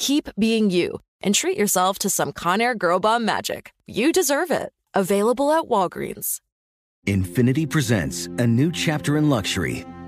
keep being you, and treat yourself to some Conair Girl Bomb magic. You deserve it. Available at Walgreens. Infiniti presents a new chapter in luxury,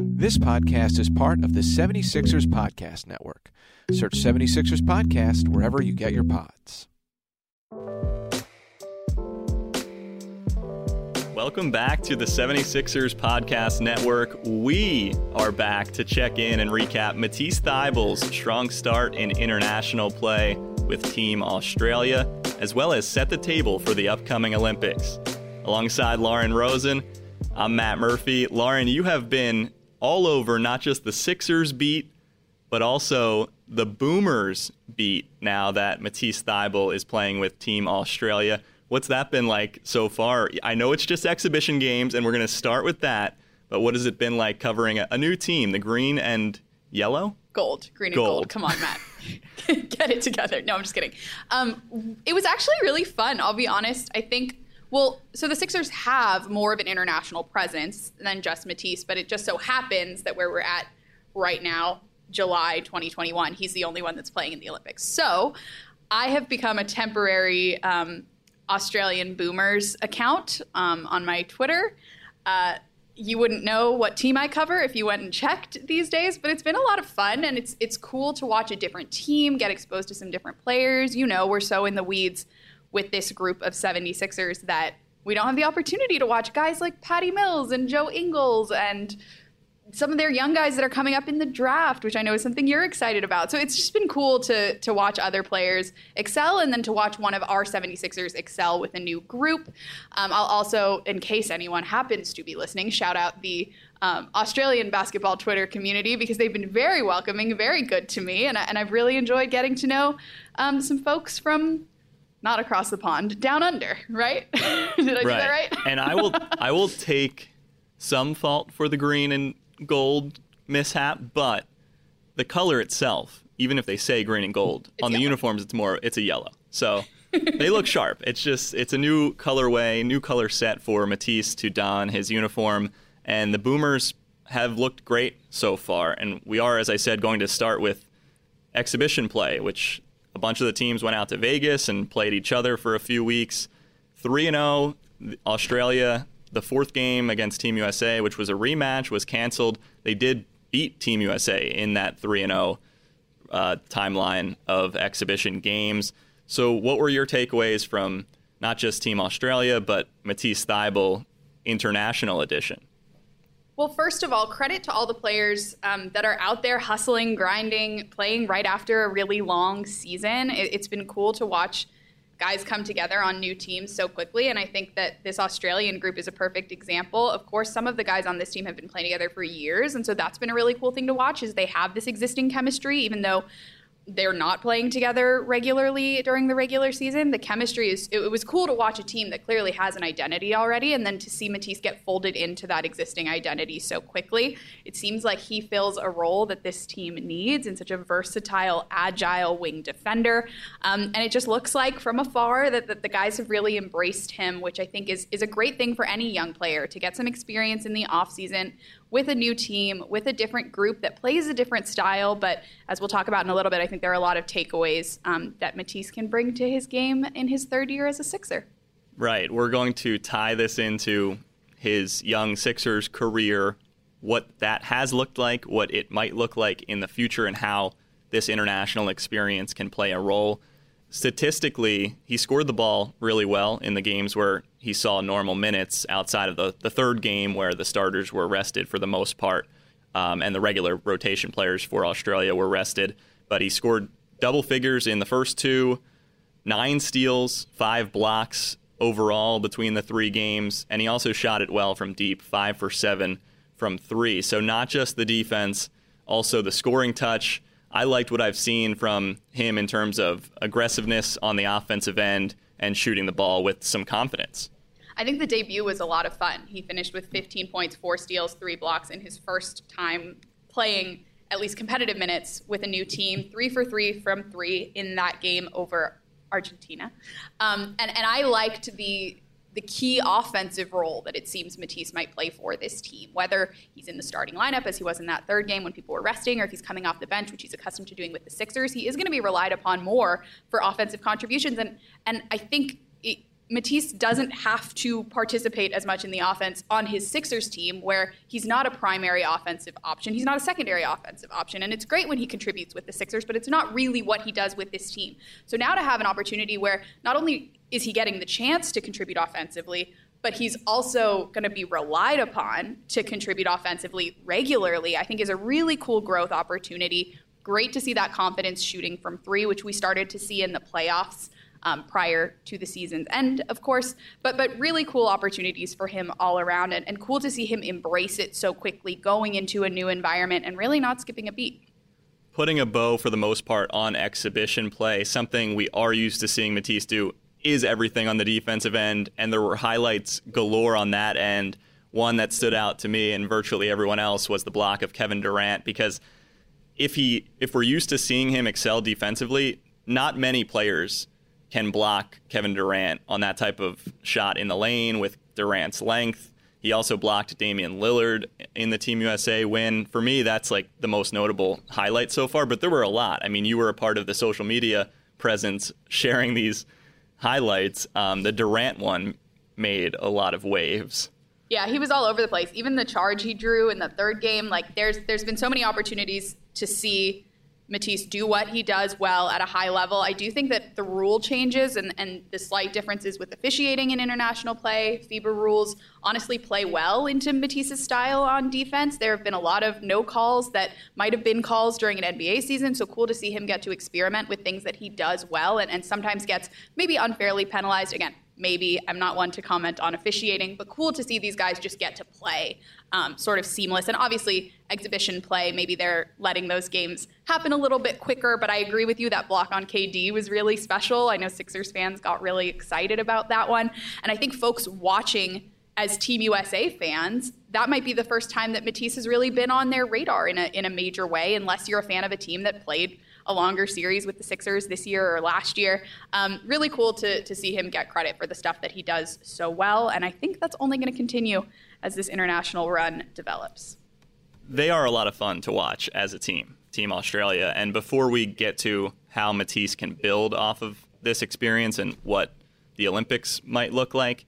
This podcast is part of the 76ers Podcast Network. Search 76ers Podcast wherever you get your pods. Welcome back to the 76ers Podcast Network. We are back to check in and recap Matisse Thybulle's strong start in international play with Team Australia, as well as set the table for the upcoming Olympics. Alongside Lauren Rosen, I'm Matt Murphy. Lauren, you have been all over not just the Sixers beat, but also the Boomers beat now that Matisse Thybulle is playing with Team Australia. What's that been like so far? I know it's just exhibition games, and we're going to start with that, but what has it been like covering a, a new team, the green and yellow? Gold, green and Gold. gold. Come on, Matt. Get it together. No, I'm just kidding. Um, it was actually really fun. I'll be honest. I think well, so the Sixers have more of an international presence than just Matisse, but it just so happens that where we're at right now, July 2021, he's the only one that's playing in the Olympics. So I have become a temporary um, Australian Boomers account um, on my Twitter. Uh, you wouldn't know what team I cover if you went and checked these days, but it's been a lot of fun and it's it's cool to watch a different team, get exposed to some different players. You know, we're so in the weeds with this group of 76ers that we don't have the opportunity to watch guys like Patty Mills and Joe Ingles and some of their young guys that are coming up in the draft, which I know is something you're excited about. So it's just been cool to to watch other players excel and then to watch one of our 76ers excel with a new group. Um, I'll also, in case anyone happens to be listening, shout out the um, Australian basketball Twitter community because they've been very welcoming, very good to me, and, I, and I've really enjoyed getting to know um, some folks from not across the pond, down under, right? Did I do that right? and I will I will take some fault for the green and gold mishap, but the color itself, even if they say green and gold, It's on the uniforms it's more it's a yellow. So they look sharp. It's just it's a new colorway, new color set for Matisse to don his uniform, and the Boomers have looked great so far. And we are, as I said, going to start with exhibition play, which a bunch of the teams went out to Vegas and played each other for a few weeks. 3 and 0, Australia, the fourth game against Team USA, which was a rematch, was canceled. They did beat Team USA in that 3 and 0 uh, timeline of exhibition games. So, what were your takeaways from not just Team Australia, but Matisse Thybulle International Edition? Well, first of all, credit to all the players um, that are out there hustling, grinding, playing right after a really long season. It, it's been cool to watch guys come together on new teams so quickly, and I think that this Australian group is a perfect example. Of course, some of the guys on this team have been playing together for years, and so that's been a really cool thing to watch. Is they have this existing chemistry, even though they're not playing together regularly during the regular season. The chemistry is, it, was cool to watch a team that clearly has an identity already, and then to see Matisse get folded into that existing identity so quickly. It seems like he fills a role that this team needs in such a versatile, agile wing defender. Um, and it just looks like from afar that, that the guys have really embraced him, which I think is, is a great thing for any young player to get some experience in the offseason with a new team, with a different group that plays a different style. But as we'll talk about in a little bit, I think there are a lot of takeaways um, that Matisse can bring to his game in his third year as a Sixer. Right. We're going to tie this into his young Sixers career, what that has looked like, what it might look like in the future, and how this international experience can play a role statistically, he scored the ball really well in the games where he saw normal minutes outside of the, the third game where the starters were rested for the most part um, and the regular rotation players for Australia were rested. But he scored double figures in the first two, nine steals, five blocks overall between the three games. And he also shot it well from deep, five for seven from three. So not just the defense, also the scoring touch I liked what I've seen from him in terms of aggressiveness on the offensive end and shooting the ball with some confidence. I think the debut was a lot of fun. He finished with 15 points, four steals, three blocks in his first time playing at least competitive minutes with a new team. Three for three from three in that game over Argentina. Um, and, and I liked the the key offensive role that it seems Matisse might play for this team, whether he's in the starting lineup as he was in that third game when people were resting, or if he's coming off the bench, which he's accustomed to doing with the Sixers. He is going to be relied upon more for offensive contributions, and and I think. It, Matisse doesn't have to participate as much in the offense on his Sixers team, where he's not a primary offensive option. He's not a secondary offensive option. And it's great when he contributes with the Sixers, but it's not really what he does with this team. So now to have an opportunity where not only is he getting the chance to contribute offensively, but he's also going to be relied upon to contribute offensively regularly, I think is a really cool growth opportunity. Great to see that confidence shooting from three, which we started to see in the playoffs um, prior to the season's end, of course. But but really cool opportunities for him all around, and, and cool to see him embrace it so quickly, going into a new environment and really not skipping a beat. Putting a bow for the most part on exhibition play, something we are used to seeing Matisse do, is everything on the defensive end, and there were highlights galore on that end. One that stood out to me and virtually everyone else was the block of Kevin Durant because if he if we're used to seeing him excel defensively, not many players can block Kevin Durant on that type of shot in the lane with Durant's length. He also blocked Damian Lillard in the Team USA win. For me, that's like the most notable highlight so far, but there were a lot. I mean, you were a part of the social media presence sharing these highlights. Um, the Durant one made a lot of waves. Yeah, he was all over the place. Even the charge he drew in the third game, like there's there's been so many opportunities to see Matisse do what he does well at a high level. I do think that the rule changes and, and the slight differences with officiating in international play, FIBA rules, honestly play well into Matisse's style on defense. There have been a lot of no calls that might have been calls during an NBA season, so cool to see him get to experiment with things that he does well and, and sometimes gets maybe unfairly penalized. Again, maybe. I'm not one to comment on officiating, but cool to see these guys just get to play um, sort of seamless. And obviously, exhibition play, maybe they're letting those games happen a little bit quicker. But I agree with you that block on KD was really special. I know Sixers fans got really excited about that one. And I think folks watching as Team USA fans, that might be the first time that Matisse has really been on their radar in a, in a major way, unless you're a fan of a team that played a longer series with the Sixers this year or last year. Um, really cool to, to see him get credit for the stuff that he does so well. And I think that's only going to continue as this international run develops. They are a lot of fun to watch as a team, Team Australia. And before we get to how Matisse can build off of this experience and what the Olympics might look like,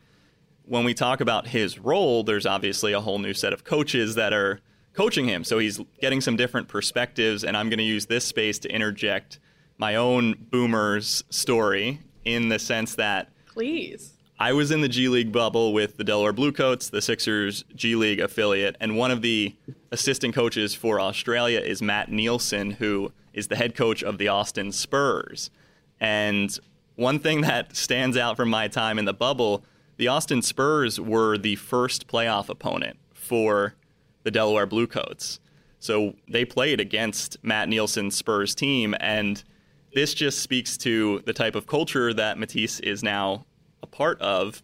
when we talk about his role, there's obviously a whole new set of coaches that are coaching him. So he's getting some different perspectives, and I'm going to use this space to interject my own boomers story in the sense that. Please. I was in the G League bubble with the Delaware Bluecoats, the Sixers G League affiliate, and one of the assistant coaches for Australia is Matt Nielsen, who is the head coach of the Austin Spurs. And one thing that stands out from my time in the bubble, the Austin Spurs were the first playoff opponent for the Delaware Bluecoats. So they played against Matt Nielsen's Spurs team, and this just speaks to the type of culture that Matisse is now a part of.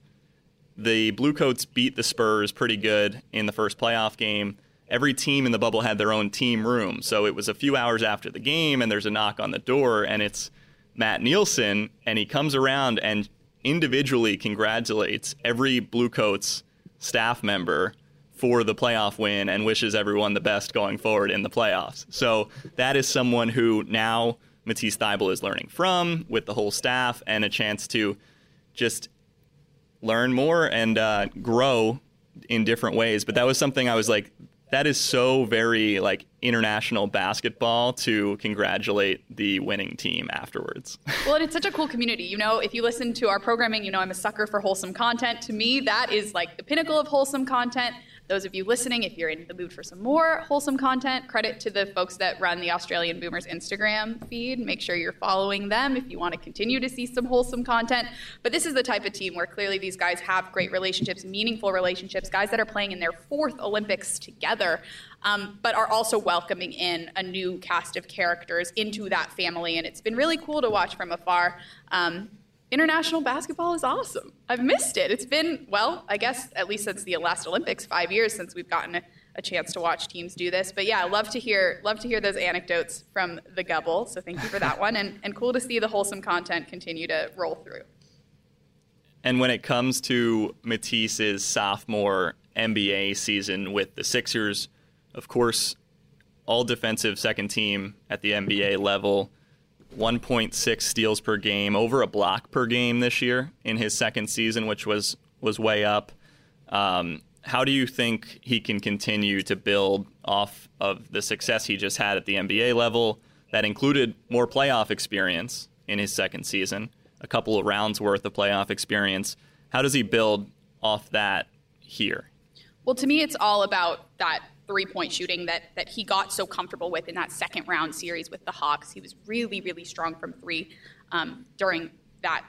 The Bluecoats beat the Spurs pretty good in the first playoff game. Every team in the bubble had their own team room. So it was a few hours after the game, and there's a knock on the door, and it's Matt Nielsen, and he comes around and individually congratulates every Bluecoats staff member for the playoff win and wishes everyone the best going forward in the playoffs. So that is someone who now Matisse Thybulle is learning from with the whole staff and a chance to just learn more and uh, grow in different ways. But that was something I was like, that is so very like international basketball to congratulate the winning team afterwards. well, and it's such a cool community. You know, if you listen to our programming, you know I'm a sucker for wholesome content. To me, that is like the pinnacle of wholesome content. Those of you listening, if you're in the mood for some more wholesome content, credit to the folks that run the Australian Boomers Instagram feed. Make sure you're following them if you want to continue to see some wholesome content. But this is the type of team where clearly these guys have great relationships, meaningful relationships, guys that are playing in their fourth Olympics together. Um, but are also welcoming in a new cast of characters into that family. And it's been really cool to watch from afar. Um, international basketball is awesome. I've missed it. It's been, well, I guess at least since the last Olympics, five years since we've gotten a, a chance to watch teams do this. But yeah, love to hear love to hear those anecdotes from the Gubble. So thank you for that one. And, and cool to see the wholesome content continue to roll through. And when it comes to Matisse's sophomore NBA season with the Sixers, of course, all defensive second team at the NBA level 1.6 steals per game, over a block per game this year in his second season, which was was way up. Um, how do you think he can continue to build off of the success he just had at the NBA level that included more playoff experience in his second season, a couple of rounds worth of playoff experience? How does he build off that here? Well, to me, it's all about that three point shooting that, that he got so comfortable with in that second round series with the Hawks. He was really, really strong from three um, during that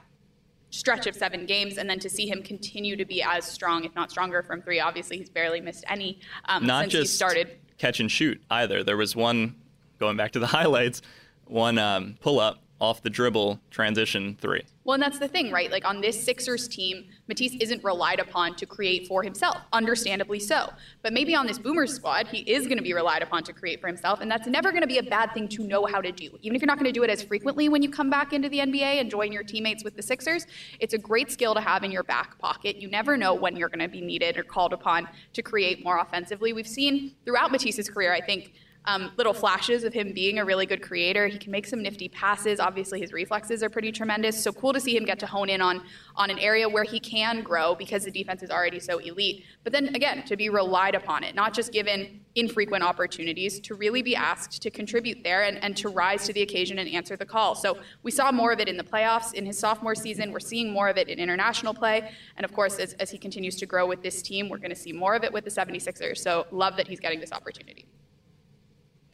stretch of seven games, and then to see him continue to be as strong, if not stronger, from three. Obviously, he's barely missed any um, not since just he started. Catch and shoot either. There was one going back to the highlights, one um, pull up off the dribble transition three. Well, and that's the thing, right? Like on this Sixers team, Matisse isn't relied upon to create for himself, understandably so. But maybe on this Boomers squad, he is going to be relied upon to create for himself, and that's never going to be a bad thing to know how to do. Even if you're not going to do it as frequently when you come back into the NBA and join your teammates with the Sixers, it's a great skill to have in your back pocket. You never know when you're going to be needed or called upon to create more offensively. We've seen throughout Matisse's career, I think, um, little flashes of him being a really good creator. He can make some nifty passes. Obviously, his reflexes are pretty tremendous. So cool to see him get to hone in on on an area where he can grow because the defense is already so elite. But then again, to be relied upon it, not just given infrequent opportunities, to really be asked to contribute there and, and to rise to the occasion and answer the call. So we saw more of it in the playoffs in his sophomore season. We're seeing more of it in international play. And of course, as, as he continues to grow with this team, we're going to see more of it with the 76ers. So love that he's getting this opportunity.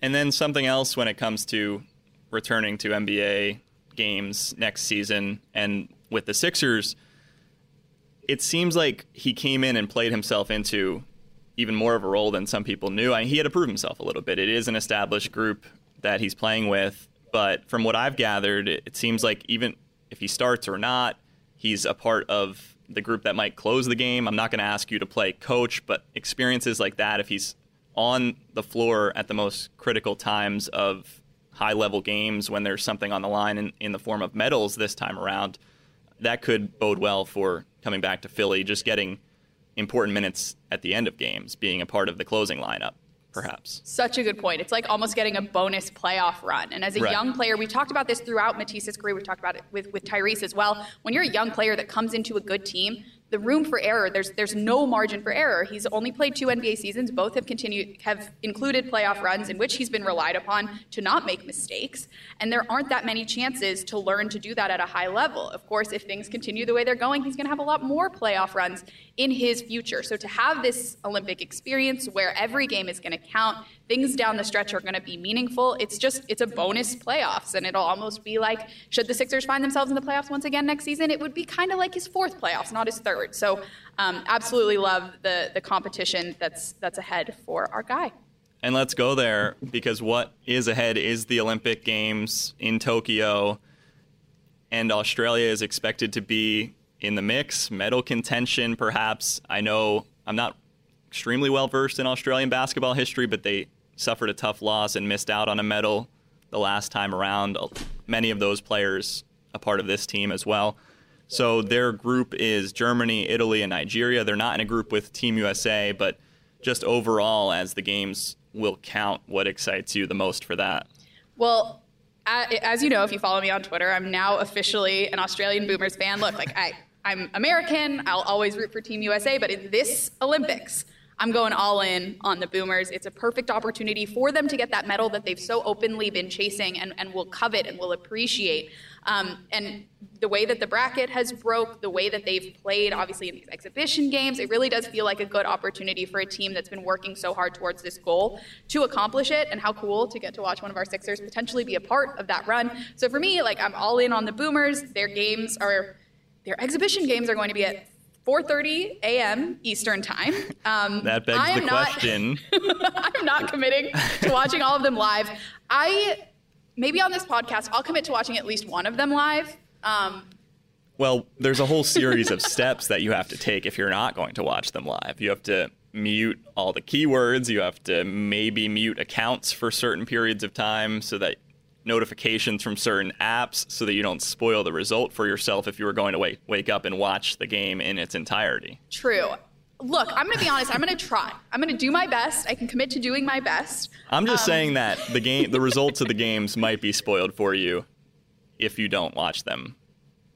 And then something else when it comes to returning to NBA games next season and with the Sixers, it seems like he came in and played himself into even more of a role than some people knew. I he had to prove himself a little bit. It is an established group that he's playing with, but from what I've gathered, it, it seems like even if he starts or not, he's a part of the group that might close the game. I'm not going to ask you to play coach, but experiences like that, if he's on the floor at the most critical times of high level games when there's something on the line in, in the form of medals this time around, that could bode well for coming back to Philly, just getting important minutes at the end of games, being a part of the closing lineup. Perhaps. Such a good point. It's like almost getting a bonus playoff run. And as a right. young player, we've talked about this throughout Matisse's career. We've talked about it with, with Tyrese as well. When you're a young player that comes into a good team, the room for error. There's there's no margin for error. He's only played two NBA seasons. Both have continued have included playoff runs in which he's been relied upon to not make mistakes. And there aren't that many chances to learn to do that at a high level. Of course, if things continue the way they're going, he's to have a lot more playoff runs in his future. So to have this Olympic experience where every game is to count, things down the stretch are going to be meaningful. It's just it's a bonus playoffs, and it'll almost be like should the Sixers find themselves in the playoffs once again next season, it would be kind of like his fourth playoffs, not his third. So um, absolutely love the the competition that's that's ahead for our guy. And let's go there because what is ahead is the Olympic Games in Tokyo, and Australia is expected to be in the mix, medal contention, perhaps. I know I'm not extremely well versed in Australian basketball history, but they suffered a tough loss and missed out on a medal the last time around. Many of those players a part of this team as well. So their group is Germany, Italy, and Nigeria. They're not in a group with Team USA, but just overall, as the games will count, what excites you the most for that? Well, as you know, if you follow me on Twitter, I'm now officially an Australian Boomers fan. Look, like I, I'm American. I'll always root for Team USA, but in this Olympics, I'm going all in on the Boomers. It's a perfect opportunity for them to get that medal that they've so openly been chasing and, and will covet and will appreciate. Um, and the way that the bracket has broke, the way that they've played, obviously in these exhibition games, it really does feel like a good opportunity for a team that's been working so hard towards this goal to accomplish it. And how cool to get to watch one of our Sixers potentially be a part of that run. So for me, like I'm all in on the Boomers. Their games are, their exhibition games are going to be at 4:30 a.m. Eastern time. Um, that begs the not, question. I'm not committing to watching all of them live. I maybe on this podcast I'll commit to watching at least one of them live. Um, well, there's a whole series of steps that you have to take if you're not going to watch them live. You have to mute all the keywords. You have to maybe mute accounts for certain periods of time so that notifications from certain apps so that you don't spoil the result for yourself if you were going to wake, wake up and watch the game in its entirety. True. Look, I'm going to be honest. I'm going to try. I'm going to do my best. I can commit to doing my best. I'm just um, saying that the game, the results of the games might be spoiled for you if you don't watch them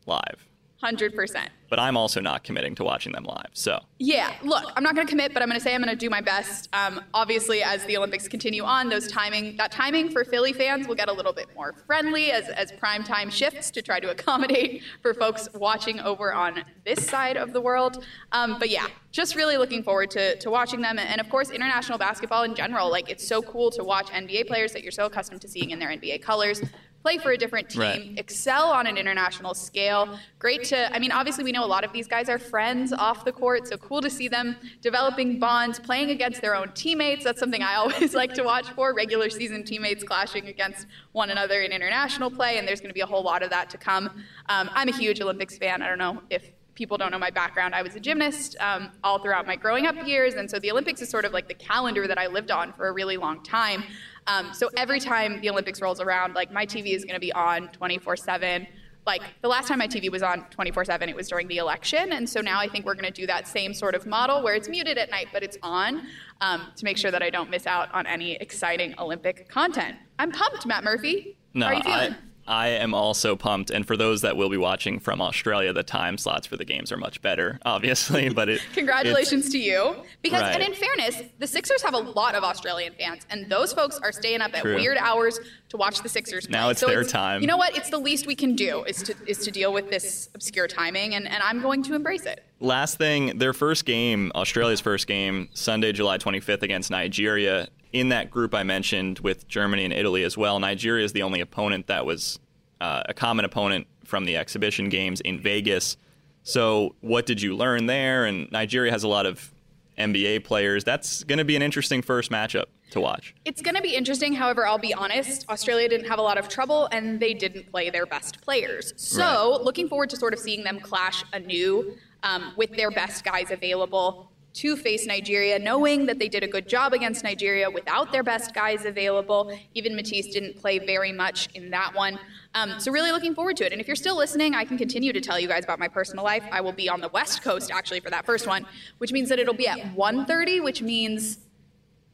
live. 100% but I'm also not committing to watching them live. So yeah, look, I'm not going to commit, but I'm going to say I'm going to do my best. Um, obviously, as the Olympics continue on, those timing that timing for Philly fans will get a little bit more friendly as as prime time shifts to try to accommodate for folks watching over on this side of the world. Um, but yeah, just really looking forward to to watching them, and of course, international basketball in general. Like it's so cool to watch NBA players that you're so accustomed to seeing in their NBA colors play for a different team, right. excel on an international scale. Great to, I mean, obviously we know a lot of these guys are friends off the court, so cool to see them developing bonds, playing against their own teammates. That's something I always like to watch for regular season teammates clashing against one another in international play, and there's going to be a whole lot of that to come. Um, I'm a huge Olympics fan. I don't know if people don't know my background, I was a gymnast um, all throughout my growing up years, and so the Olympics is sort of like the calendar that I lived on for a really long time. Um, so every time the Olympics rolls around, like my TV is going to be on 24 7. Like the last time my TV was on 24 7, it was during the election. And so now I think we're going to do that same sort of model where it's muted at night, but it's on um, to make sure that I don't miss out on any exciting Olympic content. I'm pumped, Matt Murphy. No, How are you feeling? I- I am also pumped. And for those that will be watching from Australia, the time slots for the games are much better, obviously. But it, congratulations to you. Because, right. and in fairness, the Sixers have a lot of Australian fans, and those folks are staying up at True. weird hours to watch the Sixers play. Now it's so their it's, time. You know what? It's the least we can do is to is to deal with this obscure timing, and, and I'm going to embrace it. Last thing, their first game, Australia's first game, Sunday, July 25th against Nigeria. In that group I mentioned with Germany and Italy as well, Nigeria is the only opponent that was uh, a common opponent from the exhibition games in Vegas. So, what did you learn there? And Nigeria has a lot of NBA players. That's going to be an interesting first matchup to watch. It's going to be interesting. However, I'll be honest, Australia didn't have a lot of trouble and they didn't play their best players. So, right. looking forward to sort of seeing them clash anew um, with their best guys available to face Nigeria, knowing that they did a good job against Nigeria without their best guys available. Even Matisse didn't play very much in that one. Um, so really looking forward to it. And if you're still listening, I can continue to tell you guys about my personal life. I will be on the West Coast actually for that first one, which means that it'll be at 1:30, which means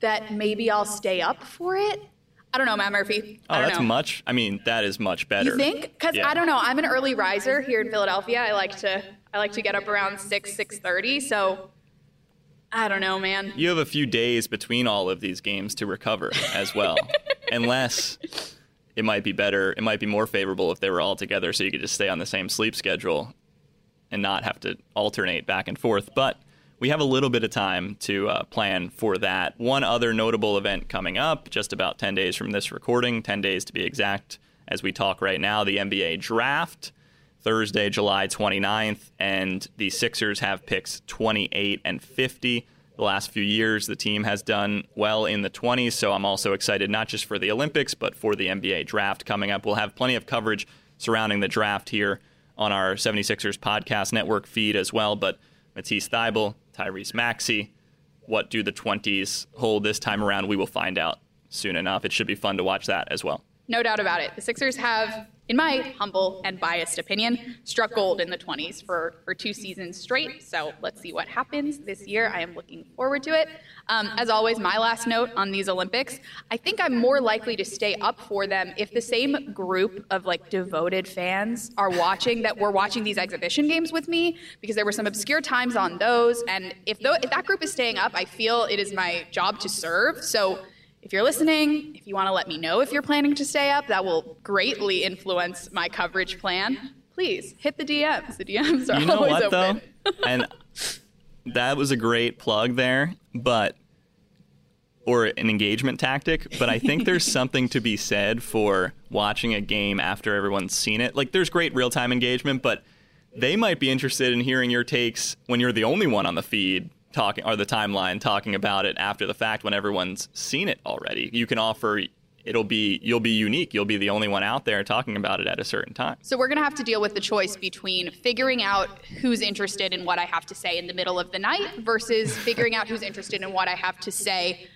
that maybe I'll stay up for it. I don't know, Matt Murphy. Oh, that's know. much. I mean, that is much better. You think? Because yeah. I don't know. I'm an early riser here in Philadelphia. I like to I like to get up around six six thirty. So I don't know, man. You have a few days between all of these games to recover as well, unless it might be better. It might be more favorable if they were all together, so you could just stay on the same sleep schedule and not have to alternate back and forth. But we have a little bit of time to uh, plan for that. One other notable event coming up, just about 10 days from this recording, 10 days to be exact, as we talk right now, the NBA draft. Thursday, July 29th, and the Sixers have picks 28 and 50. the last few years. The team has done well in the 20s, so I'm also excited not just for the Olympics, but for the NBA draft coming up. We'll have plenty of coverage surrounding the draft here on our 76ers podcast network feed as well. But Matisse Thybulle, Tyrese Maxey, what do the 20s hold this time around? We will find out soon enough. It should be fun to watch that as well. No doubt about it. The Sixers have, in my humble and biased opinion, struck gold in the 20s for, for two seasons straight. So let's see what happens this year. I am looking forward to it. Um, as always, my last note on these Olympics I think I'm more likely to stay up for them if the same group of like devoted fans are watching that were watching these exhibition games with me because there were some obscure times on those. And if, th- if that group is staying up, I feel it is my job to serve. So if you're listening, if you want to let me know if you're planning to stay up, that will greatly influence my coverage plan. Please hit the DMs. The DMs are you know always what, open. Though? and that was a great plug there, but or an engagement tactic, but I think there's something to be said for watching a game after everyone's seen it. Like there's great real-time engagement, but they might be interested in hearing your takes when you're the only one on the feed talking or the timeline talking about it after the fact when everyone's seen it already. You can offer it'll be you'll be unique. You'll be the only one out there talking about it at a certain time. So we're going to have to deal with the choice between figuring out who's interested in what I have to say in the middle of the night versus figuring out who's interested in what I have to say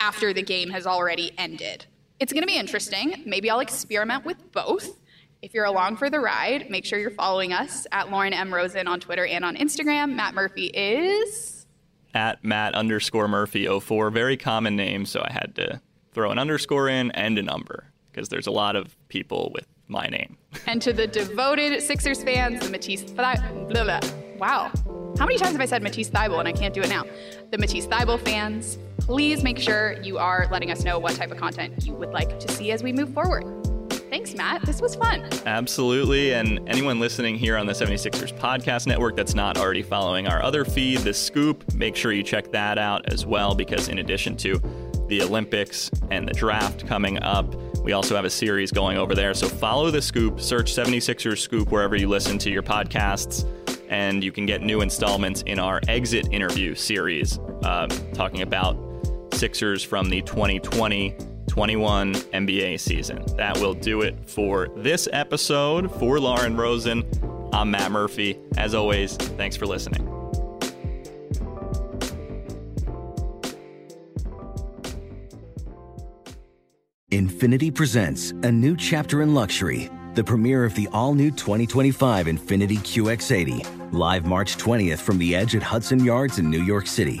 after the game has already ended. It's going to be interesting. Maybe I'll experiment with both. If you're along for the ride, make sure you're following us at Lauren M. Rosen on Twitter and on Instagram. Matt Murphy is at Matt underscore Murphy 04. Very common name, so I had to throw an underscore in and a number because there's a lot of people with my name. and to the devoted Sixers fans, the Matisse blah, blah, blah. Wow. How many times have I said Matisse Thybulle and I can't do it now? The Matisse Thybulle fans, please make sure you are letting us know what type of content you would like to see as we move forward. Thanks, Matt. This was fun. Absolutely. And anyone listening here on the 76ers Podcast Network that's not already following our other feed, The Scoop, make sure you check that out as well, because in addition to the Olympics and the draft coming up, we also have a series going over there. So follow The Scoop, search 76ers Scoop wherever you listen to your podcasts, and you can get new installments in our exit interview series, uh, talking about Sixers from the 2020 21 NBA season. That will do it for this episode. For Lauren Rosen, I'm Matt Murphy. As always, thanks for listening. Infiniti presents a new chapter in luxury, the premiere of the all new 2025 Infiniti QX80, live March 20th from the edge at Hudson Yards in New York City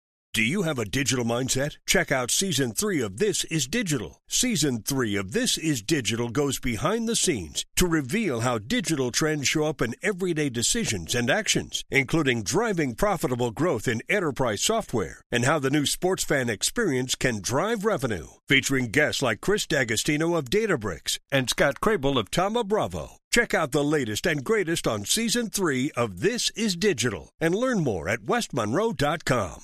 Do you have a digital mindset? Check out season three of This Is Digital. Season three of This Is Digital goes behind the scenes to reveal how digital trends show up in everyday decisions and actions, including driving profitable growth in enterprise software and how the new sports fan experience can drive revenue. Featuring guests like Chris D'Agostino of Databricks and Scott Crable of Thoma Bravo. Check out the latest and greatest on season three of This Is Digital and learn more at westmonroe.com.